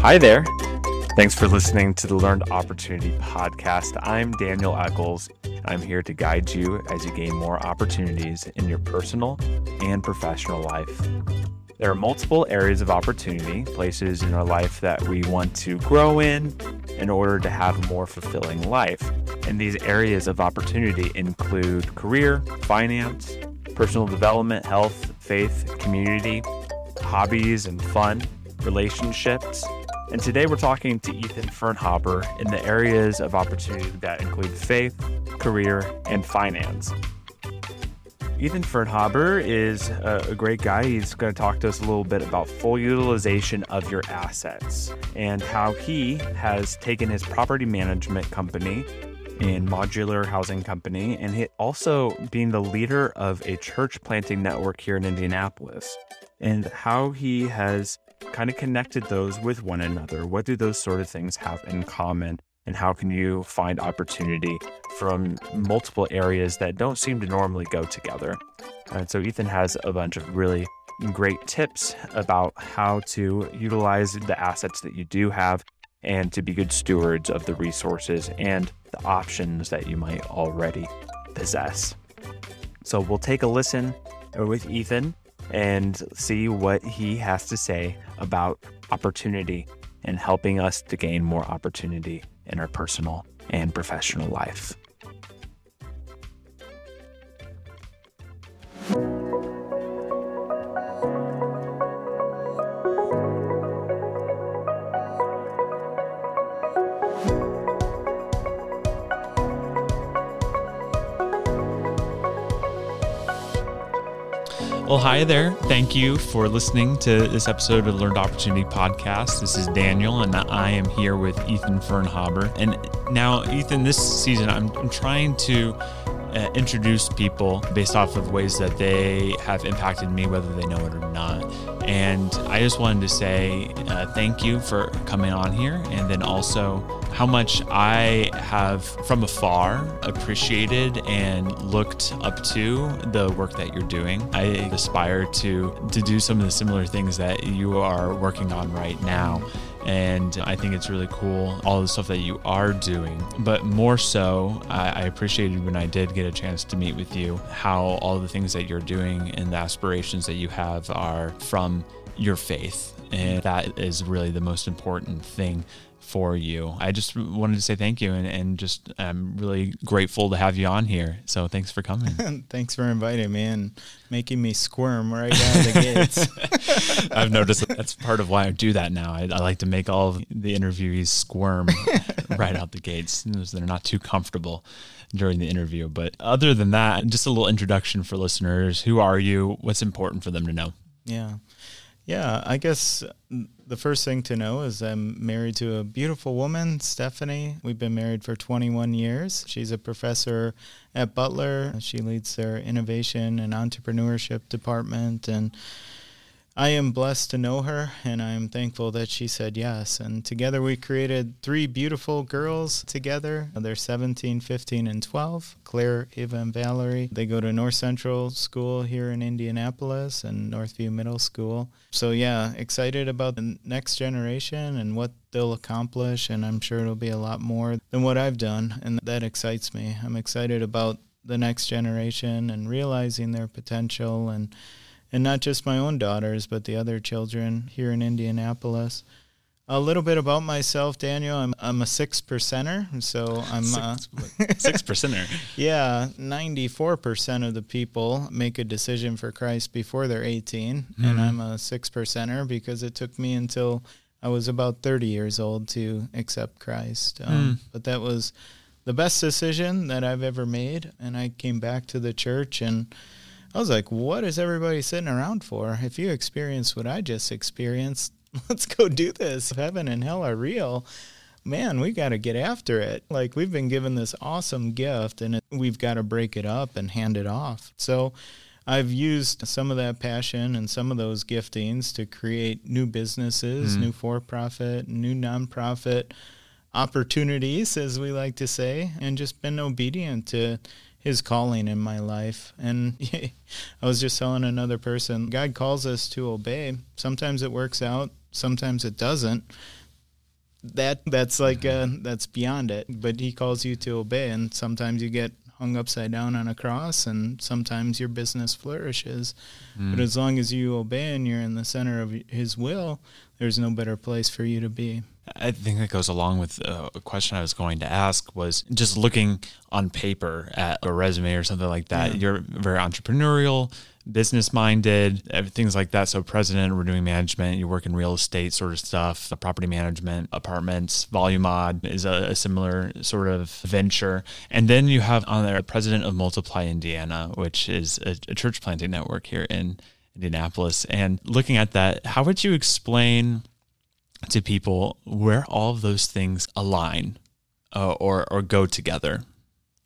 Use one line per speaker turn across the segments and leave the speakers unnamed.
Hi there. Thanks for listening to the Learned Opportunity podcast. I'm Daniel Eccles. I'm here to guide you as you gain more opportunities in your personal and professional life. There are multiple areas of opportunity, places in our life that we want to grow in in order to have a more fulfilling life. And these areas of opportunity include career, finance, personal development, health, faith, community, hobbies and fun, relationships. And today we're talking to Ethan Fernhaber in the areas of opportunity that include faith, career, and finance. Ethan Fernhaber is a, great guy. He's going to talk to us a little bit about full utilization of your assets and how he has taken his property management company and modular housing company and he also being the leader of a church planting network here in Indianapolis and how he has kind of connected those with one another. What do those sort of things have in common? And how can you find opportunity from multiple areas that don't seem to normally go together? And so Ethan has a bunch of really great tips about how to utilize the assets that you do have and to be good stewards of the resources and the options that you might already possess. So we'll take a listen with Ethan and see what he has to say about opportunity and helping us to gain more opportunity in our personal and professional life. Well, hi there. Thank you for listening to this episode of Learned Opportunity Podcast. This is Daniel, and I am here with Ethan Fernhaber. And now, Ethan, this season, I'm, I'm trying to uh, introduce people based off of ways that they have impacted me, whether they know it or not. And I just wanted to say uh, thank you for coming on here, and then also how much I have from afar appreciated and looked up to the work that you're doing. I aspire to to do some of the similar things that you are working on right now. And I think it's really cool, all the stuff that you are doing. But more so, I, I appreciated when I did get a chance to meet with you how all the things that you're doing and the aspirations that you have are from your faith. And that is really the most important thing for you. I just wanted to say thank you and, and just I'm really grateful to have you on here. So thanks for coming.
thanks for inviting me and making me squirm right out of the gates.
I've noticed that that's part of why I do that now. I, I like to make all of the interviewees squirm right out the gates. They're not too comfortable during the interview. But other than that, just a little introduction for listeners. Who are you? What's important for them to know?
Yeah. Yeah, I guess the first thing to know is I'm married to a beautiful woman, Stephanie. We've been married for 21 years. She's a professor at Butler. She leads their innovation and entrepreneurship department and I am blessed to know her, and I am thankful that she said yes. And together we created three beautiful girls together. They're 17, 15, and 12 Claire, Eva, and Valerie. They go to North Central School here in Indianapolis and Northview Middle School. So, yeah, excited about the next generation and what they'll accomplish. And I'm sure it'll be a lot more than what I've done. And that excites me. I'm excited about the next generation and realizing their potential and and not just my own daughters, but the other children here in Indianapolis. A little bit about myself, Daniel. I'm I'm a six percenter, so I'm six, uh,
six percenter.
yeah, ninety four percent of the people make a decision for Christ before they're 18, mm-hmm. and I'm a six percenter because it took me until I was about thirty years old to accept Christ. Um, mm. But that was the best decision that I've ever made, and I came back to the church and I was like, what is everybody sitting around for? If you experience what I just experienced, let's go do this. If heaven and hell are real, man, we got to get after it. Like, we've been given this awesome gift and it, we've got to break it up and hand it off. So, I've used some of that passion and some of those giftings to create new businesses, mm. new for profit, new nonprofit opportunities, as we like to say, and just been obedient to his calling in my life. And I was just telling another person, God calls us to obey. Sometimes it works out, sometimes it doesn't. that that's like uh, that's beyond it. But He calls you to obey, and sometimes you get hung upside down on a cross, and sometimes your business flourishes. Mm. But as long as you obey and you're in the center of His will, there's no better place for you to be.
I think that goes along with uh, a question I was going to ask was just looking on paper at a resume or something like that. Yeah. You're very entrepreneurial, business minded, things like that. So, president, Renewing Management, you work in real estate sort of stuff, the property management, apartments, Volumod is a, a, similar sort of venture. And then you have on there president of Multiply Indiana, which is a, a church planting network here in Indianapolis. And looking at that, how would you explain to people where all of those things align uh, or, or go together?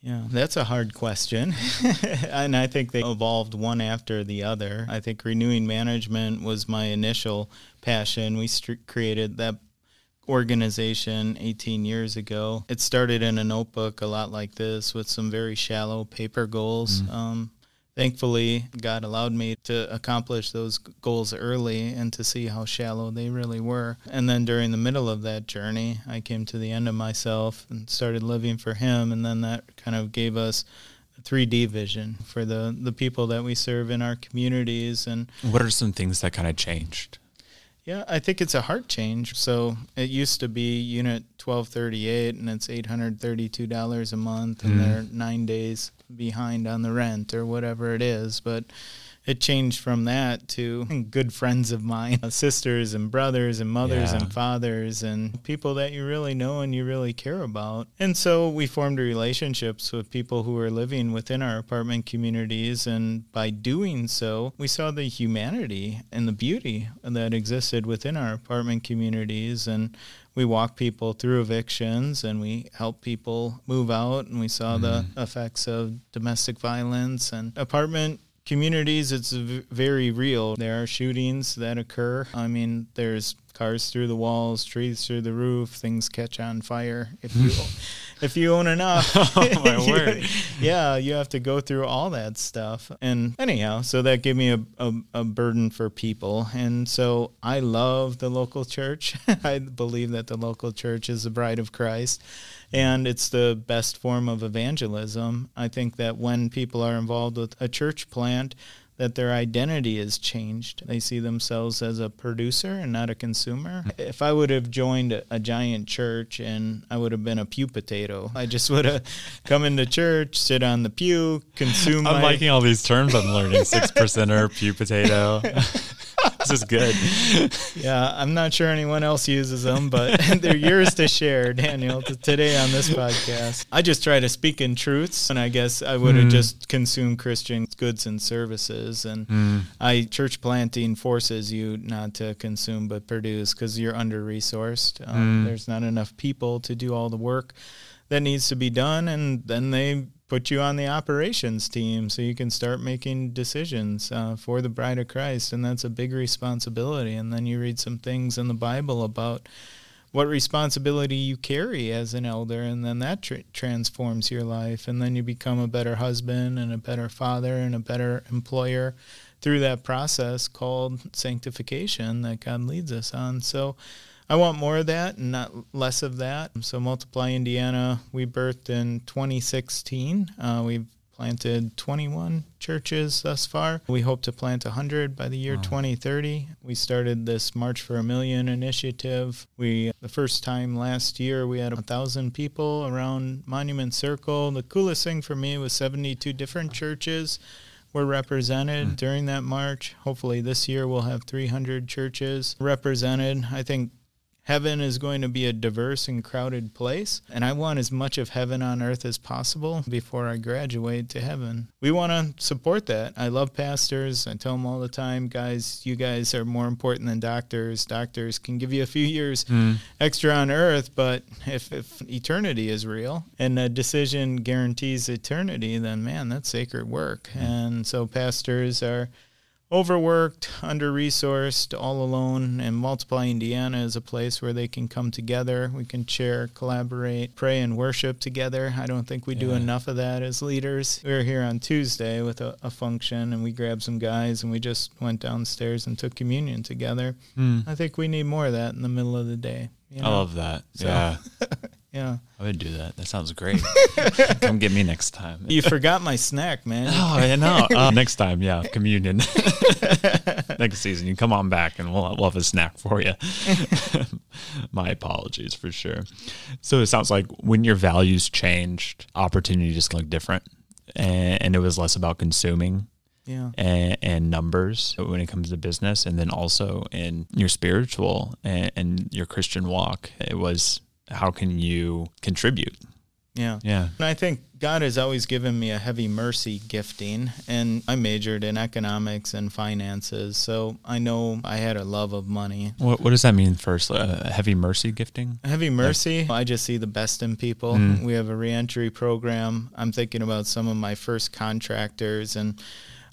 Yeah, that's a hard question. and I think they evolved one after the other. I think renewing management was my initial passion. We st- created that organization 18 years ago. It started in a notebook a lot like this with some very shallow paper goals. Mm-hmm. Um, thankfully, God allowed me to accomplish those goals early and to see how shallow they really were. And then during the middle of that journey, I came to the end of myself and started living for Him. And then that kind of gave us a 3D vision for the, the people that we serve in our communities. And
what are some things that kind of changed?
Yeah, I think it's a heart change. So it used to be unit 1238 and it's $832 a month and mm. they're 9 days behind on the rent or whatever it is, but it changed from that to good friends of mine, uh, sisters and brothers and mothers yeah. and fathers and people that you really know and you really care about. And so we formed relationships with people who were living within our apartment communities. And by doing so, we saw the humanity and the beauty that existed within our apartment communities. And we walk people through evictions and we help people move out and we saw mm-hmm. the effects of domestic violence and apartment communities, it's very real. There are shootings that occur. I mean, there's cars through the walls, trees through the roof, things catch on fire. If you if you own enough,
oh, my word.
yeah, you have to go through all that stuff. And anyhow, so that gave me a, a, a burden for people. And so I love the local church. I believe that the local church is the bride of Christ and it's the best form of evangelism. I think that when people are involved with a church plant, that their identity is changed. They see themselves as a producer and not a consumer. If I would have joined a, a giant church and I would have been a pew potato, I just would have come into church, sit on the pew, consume.
I'm
my...
liking all these terms I'm learning: six percenter, pew potato. this is good.
Yeah, I'm not sure anyone else uses them, but they're yours to share, Daniel, today on this podcast. I just try to speak in truths, and I guess I would have mm. just consumed Christian goods and services. And mm. I church planting forces you not to consume but produce because you're under resourced. Um, mm. There's not enough people to do all the work that needs to be done, and then they put you on the operations team so you can start making decisions uh, for the bride of Christ. And that's a big responsibility. And then you read some things in the Bible about what responsibility you carry as an elder, and then that tra- transforms your life. And then you become a better husband and a better father and a better employer through that process called sanctification that God leads us on. So, I want more of that and not less of that. So, Multiply Indiana, we birthed in 2016. Uh, we've planted 21 churches thus far. We hope to plant 100 by the year wow. 2030. We started this March for a Million initiative. We the first time last year we had a thousand people around Monument Circle. The coolest thing for me was 72 different churches were represented mm. during that march. Hopefully this year we'll have 300 churches represented. I think Heaven is going to be a diverse and crowded place, and I want as much of heaven on earth as possible before I graduate to heaven. We want to support that. I love pastors. I tell them all the time, guys, you guys are more important than doctors. Doctors can give you a few years mm. extra on earth, but if, if eternity is real and a decision guarantees eternity, then man, that's sacred work. Mm. And so pastors are overworked, under resourced, all alone, and Multiply Indiana is a place where they can come together. We can share, collaborate, pray, and worship together. I don't think we yeah. do enough of that as leaders. We were here on Tuesday with a, a, function, and we grabbed some guys and we just went downstairs and took communion together. Mm. I think we need more of that in the middle of the day. You
I love that.
So-
yeah.
Yeah.
I would do that. That sounds great. Come get me next time.
You forgot my snack, man.
Oh, I know. Uh, next time, yeah, communion. next season, you come on back and we'll, we'll have a snack for you. My apologies for sure. So it sounds like when your values changed, opportunity just looked different, and, and it was less about consuming
Yeah.
and, and numbers when it comes to business, and then also in your spiritual and, and your Christian walk. It was how can you contribute?
Yeah.
Yeah.
And I think God has always given me a heavy mercy gifting, and I majored in economics and finances, so I know I had a love of money.
What, what does that mean first? Uh, heavy mercy gifting?
Heavy mercy, I just see the best in people.
Mm.
We have a reentry program. I'm thinking about some of my first contractors and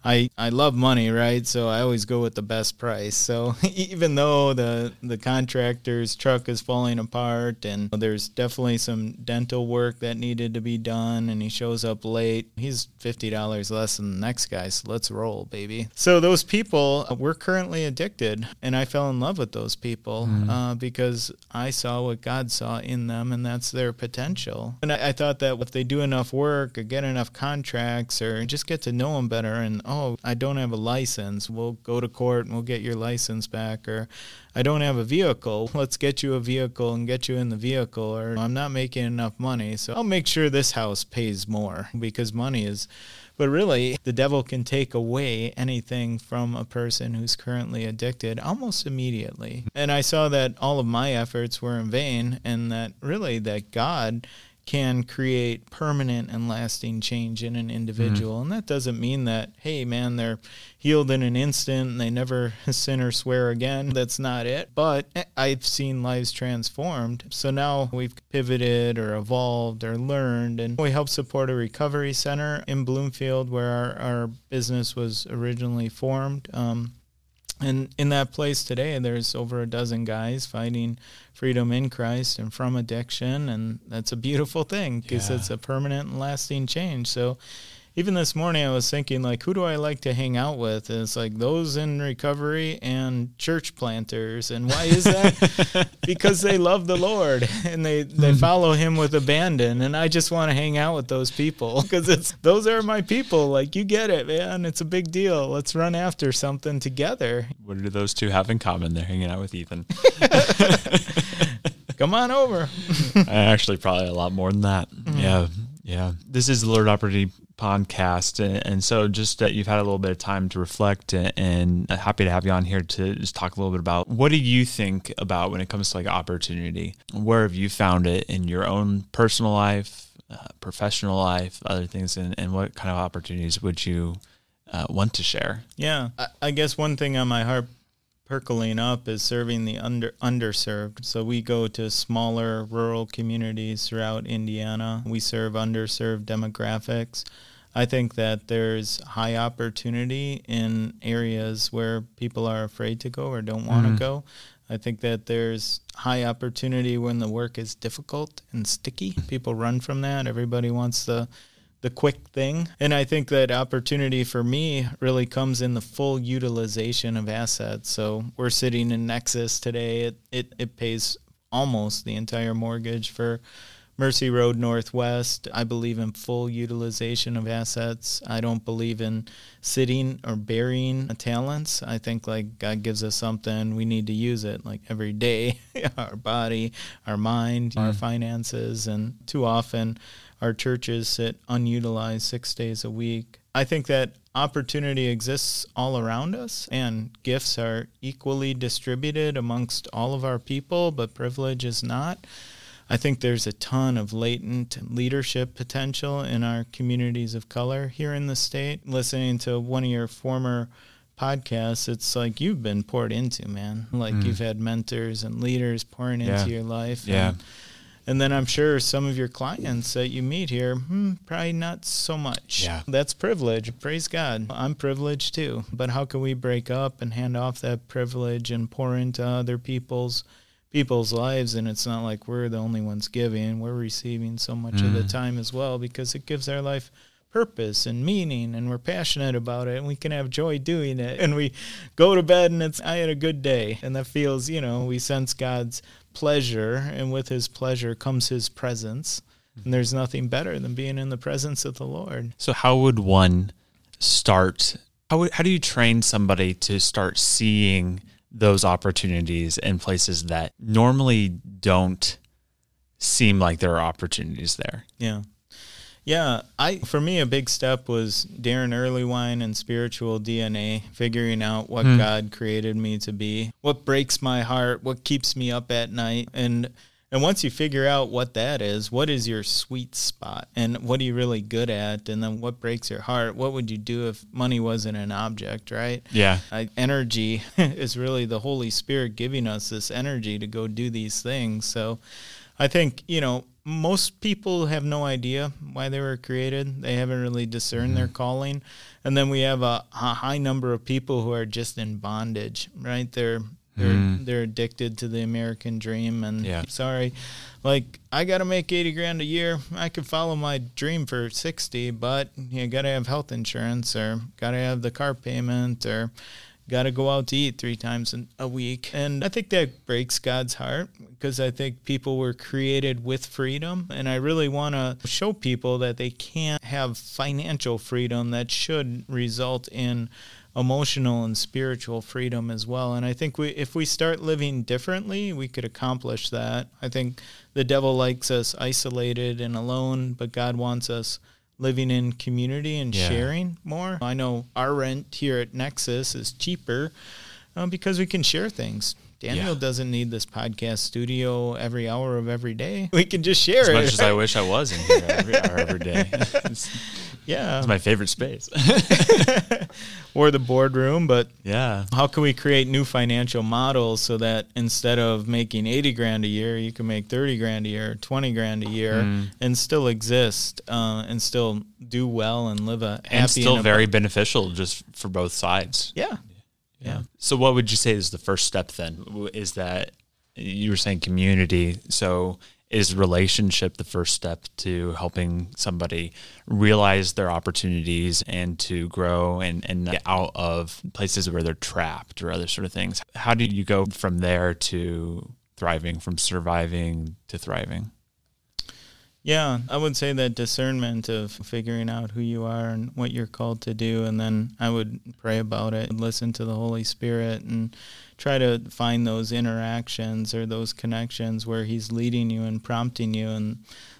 I, I love money, right? So I always go with the best price. So even though the the contractor's truck is falling apart and there's definitely some dental work that needed to be done and he shows up late, he's fifty dollars less than the next guy. So let's roll, baby. So those people we're currently addicted, and I fell in love with those people uh, because I saw what God saw in them, and that's their potential. And I, I thought that if they do enough work or get enough contracts or just get to know them better, and oh, I don't have a license, we'll go to court and we'll get your license back, or I don't have a vehicle, let's get you a vehicle and get you in the vehicle, or I'm not making enough money, so I'll make sure this house pays more because money is. But really, the devil can take away anything from a person who's currently addicted almost immediately. And I saw that all of my efforts were in vain, and that really that God can create permanent and lasting change in an individual. And that doesn't mean that, hey, man, they're healed in an instant and they never sin or swear again. That's not it. But I've seen lives transformed. So now we've pivoted or evolved or learned, and we help support a recovery center in Bloomfield where our, our business was originally formed. Um, and in that place today, there's over a dozen guys fighting freedom in Christ and from addiction, and that's a beautiful thing because
Yeah.
it's a permanent and lasting change. So, even this morning, I was thinking like, who do I like to hang out with? And it's like those in recovery and church planters. And why is that? because they love the Lord and they they hmm. follow Him with abandon. And I just want to hang out with those people because it's those are my people. Like you get it, man. It's a big deal. Let's run after something together.
What do those two have in common? They're hanging out with Ethan.
Come on over.
Actually, probably a lot more than that. Mm-hmm. Yeah, yeah. This is the Learned Opportunity podcast, and, so just that you've had a little bit of time to reflect, and, and happy to have you on here to just talk a little bit about what do you think about when it comes to like opportunity? Where have you found it in your own personal life, uh, professional life, other things, and, and what kind of opportunities would you uh, want to share?
Yeah, I, I guess one thing on my heart percolating up is serving the under underserved. So we go to smaller rural communities throughout Indiana. We serve underserved demographics. I think that there's high opportunity in areas where people are afraid to go or don't want to
Mhm.
go. I think that there's high opportunity when the work is difficult and sticky. People run from that. Everybody wants the the quick thing. And I think that opportunity for me really comes in the full utilization of assets. So we're sitting in Nexus today. It it, it pays almost the entire mortgage for Mercy Road Northwest. I believe in full utilization of assets. I don't believe in sitting or burying talents. I think like God gives us something, we need to use it like every day. our body, our mind, our mm. finances, and too often our churches sit unutilized six days a week. I think that opportunity exists all around us, and gifts are equally distributed amongst all of our people, but privilege is not. I think there's a ton of latent leadership potential in our communities of color here in the state. Listening to one of your former podcasts, it's like you've been poured into, man. Like
Mm.
you've had mentors and leaders pouring
Yeah.
into your life.
Yeah.
And, and then I'm sure some of your clients that you meet here, hmm, probably not so much.
Yeah.
That's privilege. Praise God. I'm privileged too. But how can we break up and hand off that privilege and pour into other people's people's lives and it's not like we're the only ones giving, we're receiving so much of the
Mm.
time as well because it gives our life purpose and meaning and we're passionate about it and we can have joy doing it and we go to bed and it's I had a good day and that feels, you know, we sense God's pleasure, and with his pleasure comes his presence. And there's nothing better than being in the presence of the Lord.
So, how would one start? How, how do you train somebody to start seeing those opportunities in places that normally don't seem like there are opportunities there?
Yeah. Yeah, I for me a big step was Darren Earlywine and spiritual DNA, figuring out what mm. God created me to be, what breaks my heart, what keeps me up at night, and and once you figure out what that is, what is your sweet spot and what are you really good at? And then what breaks your heart? What would you do if money wasn't an object, right?
Yeah.
I, energy is really the Holy Spirit giving us this energy to go do these things. So I think, you know, most people have no idea why they were created. They haven't really discerned mm-hmm. their calling. And then we have a, a high number of people who are just in bondage, right? They're they're mm. they're addicted to the American dream and yeah. sorry, like I got to make 80 grand a year. I could follow my dream for 60, but you got to have health insurance or got to have the car payment or got to go out to eat three times a week. And I think that breaks God's heart because I think people were created with freedom. And I really want to show people that they can't have financial freedom that should result in emotional and spiritual freedom as well. And I think we, if we start living differently, we could accomplish that. I think the devil likes us isolated and alone, but God wants us living in community and yeah. sharing more. I know our rent here at Nexus is cheaper uh, because we can share things. Daniel yeah. doesn't need this podcast studio every hour of every day. We can just share
as
it.
As much as I wish I was in here every hour every day.
Yeah.
It's my favorite space.
or the boardroom, but
yeah.
How can we create new financial models so that instead of making 80 grand a year, you can make 30 grand a year, 20 grand a year mm. and still exist uh, and still do well and live a happy
and still and very beneficial just for both sides.
Yeah.
Yeah. So what would you say is the first step then? Is that you were saying community. So is relationship the first step to helping somebody realize their opportunities and to grow and, and get out of places where they're trapped or other sort of things? How do you go from there to thriving, from surviving to thriving?
Yeah, I would say that discernment of figuring out who you are and what you're called to do, and then I would pray about it, listen to the Holy Spirit, and try to find those interactions or those connections where He's leading you and prompting you, and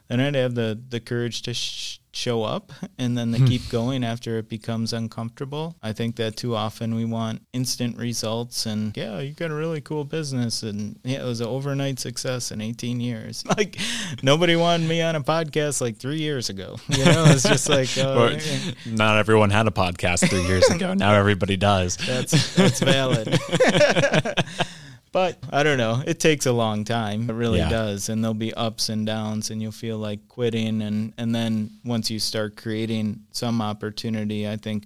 then I'd have the the courage to sh- show up and then to hmm. keep going after it becomes uncomfortable. I think that too often we want instant results and yeah, you got a really cool business and yeah, it was an overnight success in 18 years. Like nobody wanted me on a podcast like three years ago. You know, it's just like oh,
not everyone had a podcast three years ago. Now everybody does.
That's that's valid. But I don't know. It takes a long time. It really yeah. does. And there'll be ups and downs and you'll feel like quitting and, and then once you start creating some opportunity, I think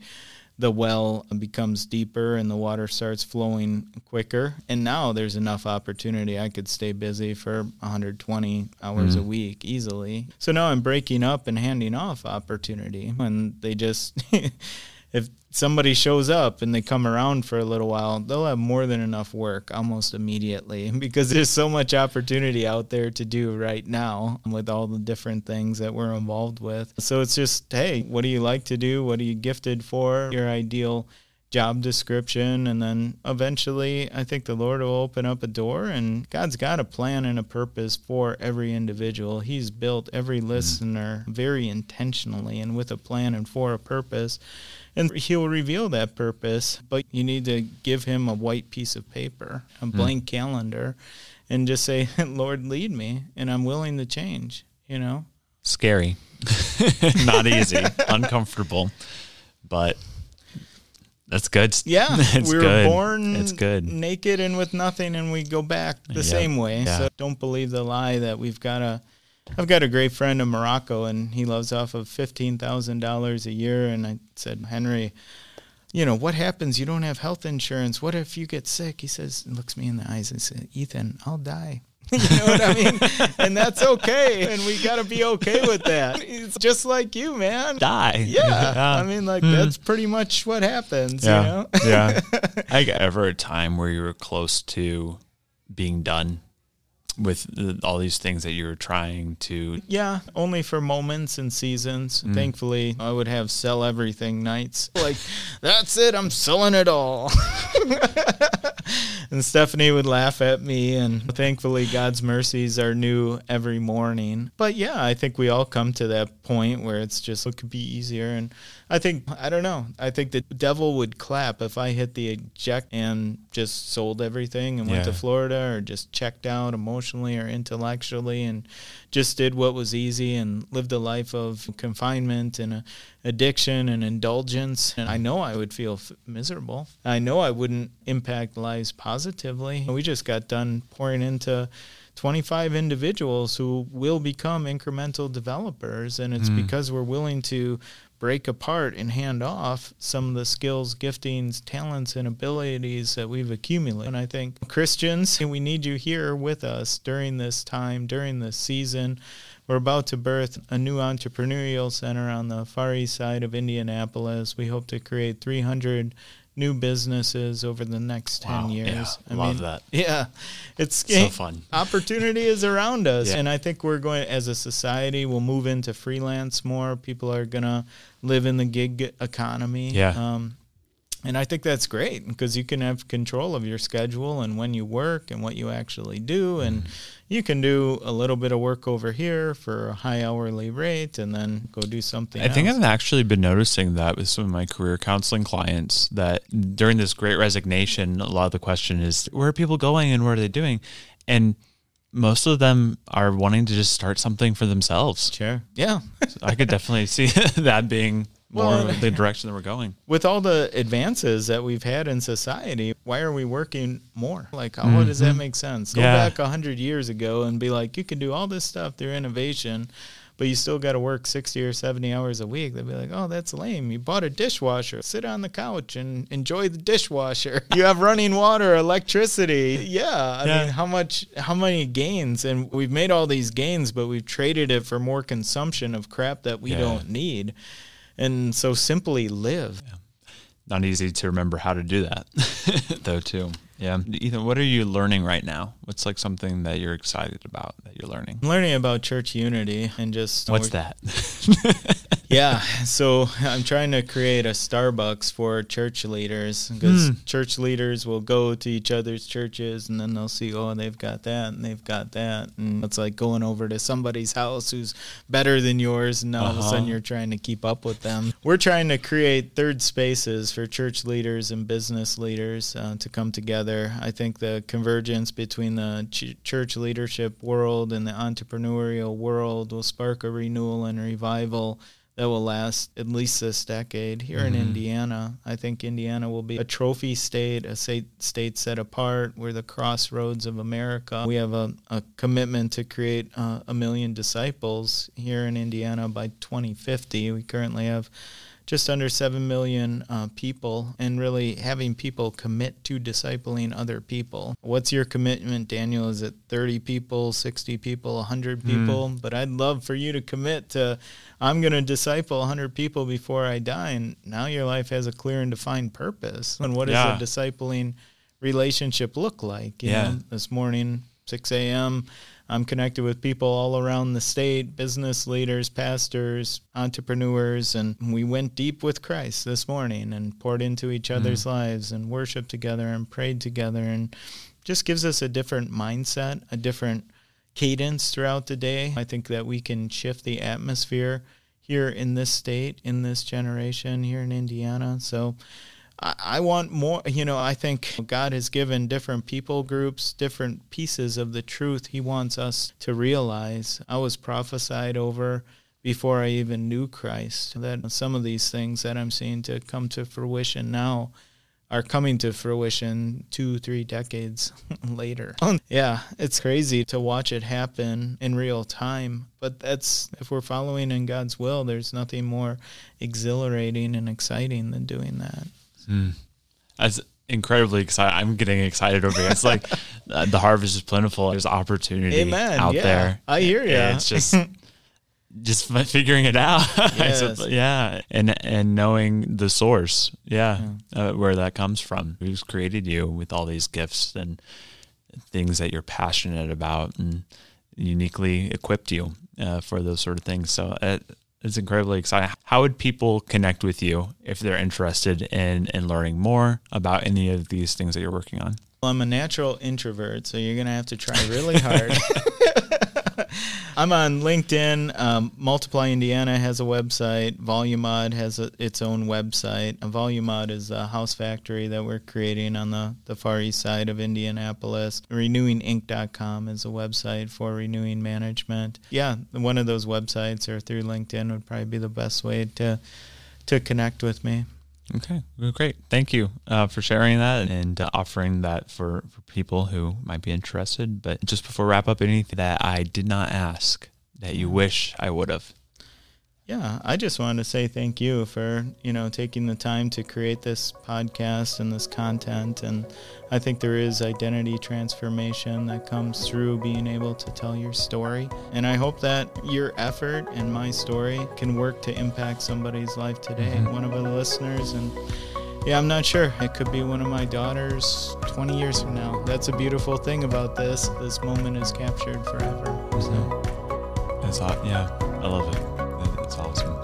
the well becomes deeper and the water starts flowing quicker. And now there's enough opportunity. I could stay busy for 120 hours mm. a week easily. So now I'm breaking up and handing off opportunity. And they just if somebody shows up and they come around for a little while, they'll have more than enough work almost immediately because there's so much opportunity out there to do right now with all the different things that we're involved with. So it's just, hey, what do you like to do? What are you gifted for? Your ideal job description and then eventually I think the Lord will open up a door and God's got a plan and a purpose for every individual. He's built every mm-hmm. listener very intentionally and with a plan and for a purpose and he'll reveal that purpose but you need to give him a white piece of paper a hmm. blank mm. calendar and just say lord lead me and i'm willing to change you know
scary not easy uncomfortable but that's good.
Yeah,
it's
we were
good.
born
it's good.
naked and with nothing, and we go back the yep. same way. Yeah. So don't believe the lie that we've got a I've got a great friend in Morocco, and he lives off of fifteen thousand dollars a year. And I said, Henry, you know what happens? You don't have health insurance. What if you get sick? He says, looks me in the eyes and says, Ethan, I'll die. you know what I mean? and that's okay. And we got to be okay with that. It's just like you, man.
Die.
Yeah. yeah. I mean, like, mm. that's pretty much what happens,
yeah.
you know?
yeah. I ever a time where you were close to being done with the, all these things that you're trying to.
Yeah, only for moments and seasons. Mm. Thankfully, I would have sell everything nights. Like, that's it, I'm selling it all. and Stephanie would laugh at me. And thankfully, God's mercies are new every morning. But yeah, I think we all come to that point where it's just it could be easier. And I think I don't know. I think the devil would clap if I hit the eject and just sold everything and went to Florida or just checked out emotionally or intellectually and just did what was easy and lived a life of confinement and addiction and indulgence. And I know I would feel f- miserable. I know I wouldn't impact lives positively. We just got done pouring into 25 individuals who will become incremental developers. And it's mm. because we're willing to break apart and hand off some of the skills, giftings, talents, and abilities that we've accumulated. And I think Christians, we need you here with us during this time, during this season. We're about to birth a new entrepreneurial center on the far east side of Indianapolis. We hope to create 300 new businesses over the next 10 wow, years. Yeah,
I love mean, that.
Yeah. It's
so fun.
Opportunity is around us. Yeah. And I think we're going, as a society, we'll move into freelance more. People are going to live in the gig economy.
Yeah. Um,
and I think that's great because you can have control of your schedule and when you work and what you actually do. And mm. you can do a little bit of work over here for a high hourly rate and then go do something
I else. think I've actually been noticing that with some of my career counseling clients that during this great resignation, a lot of the question is where are people going and what are they doing? And most of them are wanting to just start something for themselves.
Sure. Yeah.
so I could definitely see that being more well, the direction that we're going.
With all the advances that we've had in society, why are we working more? Like, how mm-hmm. does that mm-hmm. make sense? Go yeah. back 100 years ago and be like, you can do all this stuff through innovation, but you still got to work 60 or 70 hours a week. They'd be like, oh, that's lame. You bought a dishwasher. Sit on the couch and enjoy the dishwasher. you have running water, electricity. Yeah. I yeah. mean, how much, how many gains? And we've made all these gains, but we've traded it for more consumption of crap that we yeah. don't need and so simply live. Yeah.
Not easy to remember how to do that, though, too. Yeah. Ethan, what are you learning right now? What's like something that you're excited about that you're learning?
I'm learning about church unity and just.
What's that?
yeah. So I'm trying to create a Starbucks for church leaders because mm. church leaders will go to each other's churches and then they'll see, oh, they've got that and they've got that. And it's like going over to somebody's house who's better than yours. And now uh-huh. all of a sudden uh-huh. you're trying to keep up with them. We're trying to create third spaces for church leaders and business leaders uh, to come together. I think the convergence between the ch- church leadership world and the entrepreneurial world will spark a renewal and revival that will last at least this decade here mm-hmm. in Indiana. I think Indiana will be a trophy state, a state, state set apart. We're the crossroads of America. We have a, a commitment to create uh, a million disciples here in Indiana by 2050. We currently have just under 7 million uh, people and really having people commit to discipling other people. What's your commitment, Daniel? Is it 30 people, 60 people, 100 hmm. people? Mm. But I'd love for you to commit to, I'm going to disciple 100 people before I die. And now your life has a clear and defined purpose. And what yeah. does a discipling relationship look like? You yeah. Know, this morning, 6 a.m., I'm connected with people all around the state, business leaders, pastors, entrepreneurs, and we went deep with Christ this morning and poured into each mm-hmm. other's mm. lives and worshiped together and prayed together and just gives us a different mindset, a different cadence throughout the day. I think that we can shift the atmosphere here in this state, in this generation, here in Indiana. So I, want more, you know, I think God has given different people groups different pieces of the truth He wants us to realize. I was prophesied over before I even knew Christ that some of these things that I'm seeing to come to fruition now are coming to fruition two, three decades later. yeah, it's crazy to watch it happen in real time. But that's, if we're following in God's will, there's nothing more exhilarating and exciting than doing that.
Mm. That's incredibly excited. I'm getting excited over here. It's like uh, the harvest is plentiful. There's opportunity Amen. out
yeah.
there.
I hear you.
It's just just figuring it out. Yes. yeah, and and knowing the source. Yeah, yeah. Uh, where that comes from. Who's created you with all these gifts and things that you're passionate about and uniquely equipped you uh, for those sort of things. So it, it's incredibly exciting. How would people connect with you if they're interested in, in learning more about any of these things that you're working on?
Well, I'm a natural introvert, so you're going to have to try really hard. I'm on LinkedIn. Um, Multiply Indiana has a website. Volumod has a, its own website. Volumod is a house factory that we're creating on the, the far east side of Indianapolis. RenewingInc.com is a website for renewing management. Yeah, one of those websites or through LinkedIn would probably be the best way to to connect with me.
Okay, great. Thank you uh, for sharing that and uh, offering that for, for people who might be interested. But just before wrap up, anything that I did not ask that you wish I would have?
Yeah, I just wanted to say thank you for, you know, taking the time to create this podcast and this content and I think there is identity transformation that comes through being able to tell your story. And I hope that your effort and my story can work to impact somebody's life today, mm-hmm. one of the listeners and yeah, I'm not sure. It could be one of my daughters 20 years from now. That's a beautiful thing about this. This moment is captured forever. So.
That's awesome. Yeah, I love it.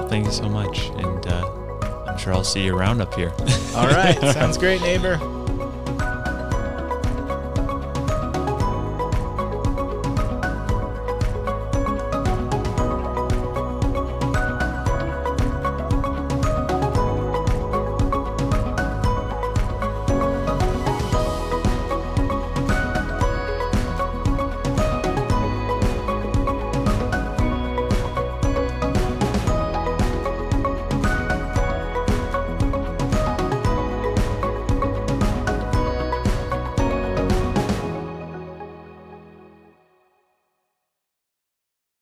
Thank you so much. And uh, I'm sure I'll see you around up here.
All right. Sounds great, neighbor.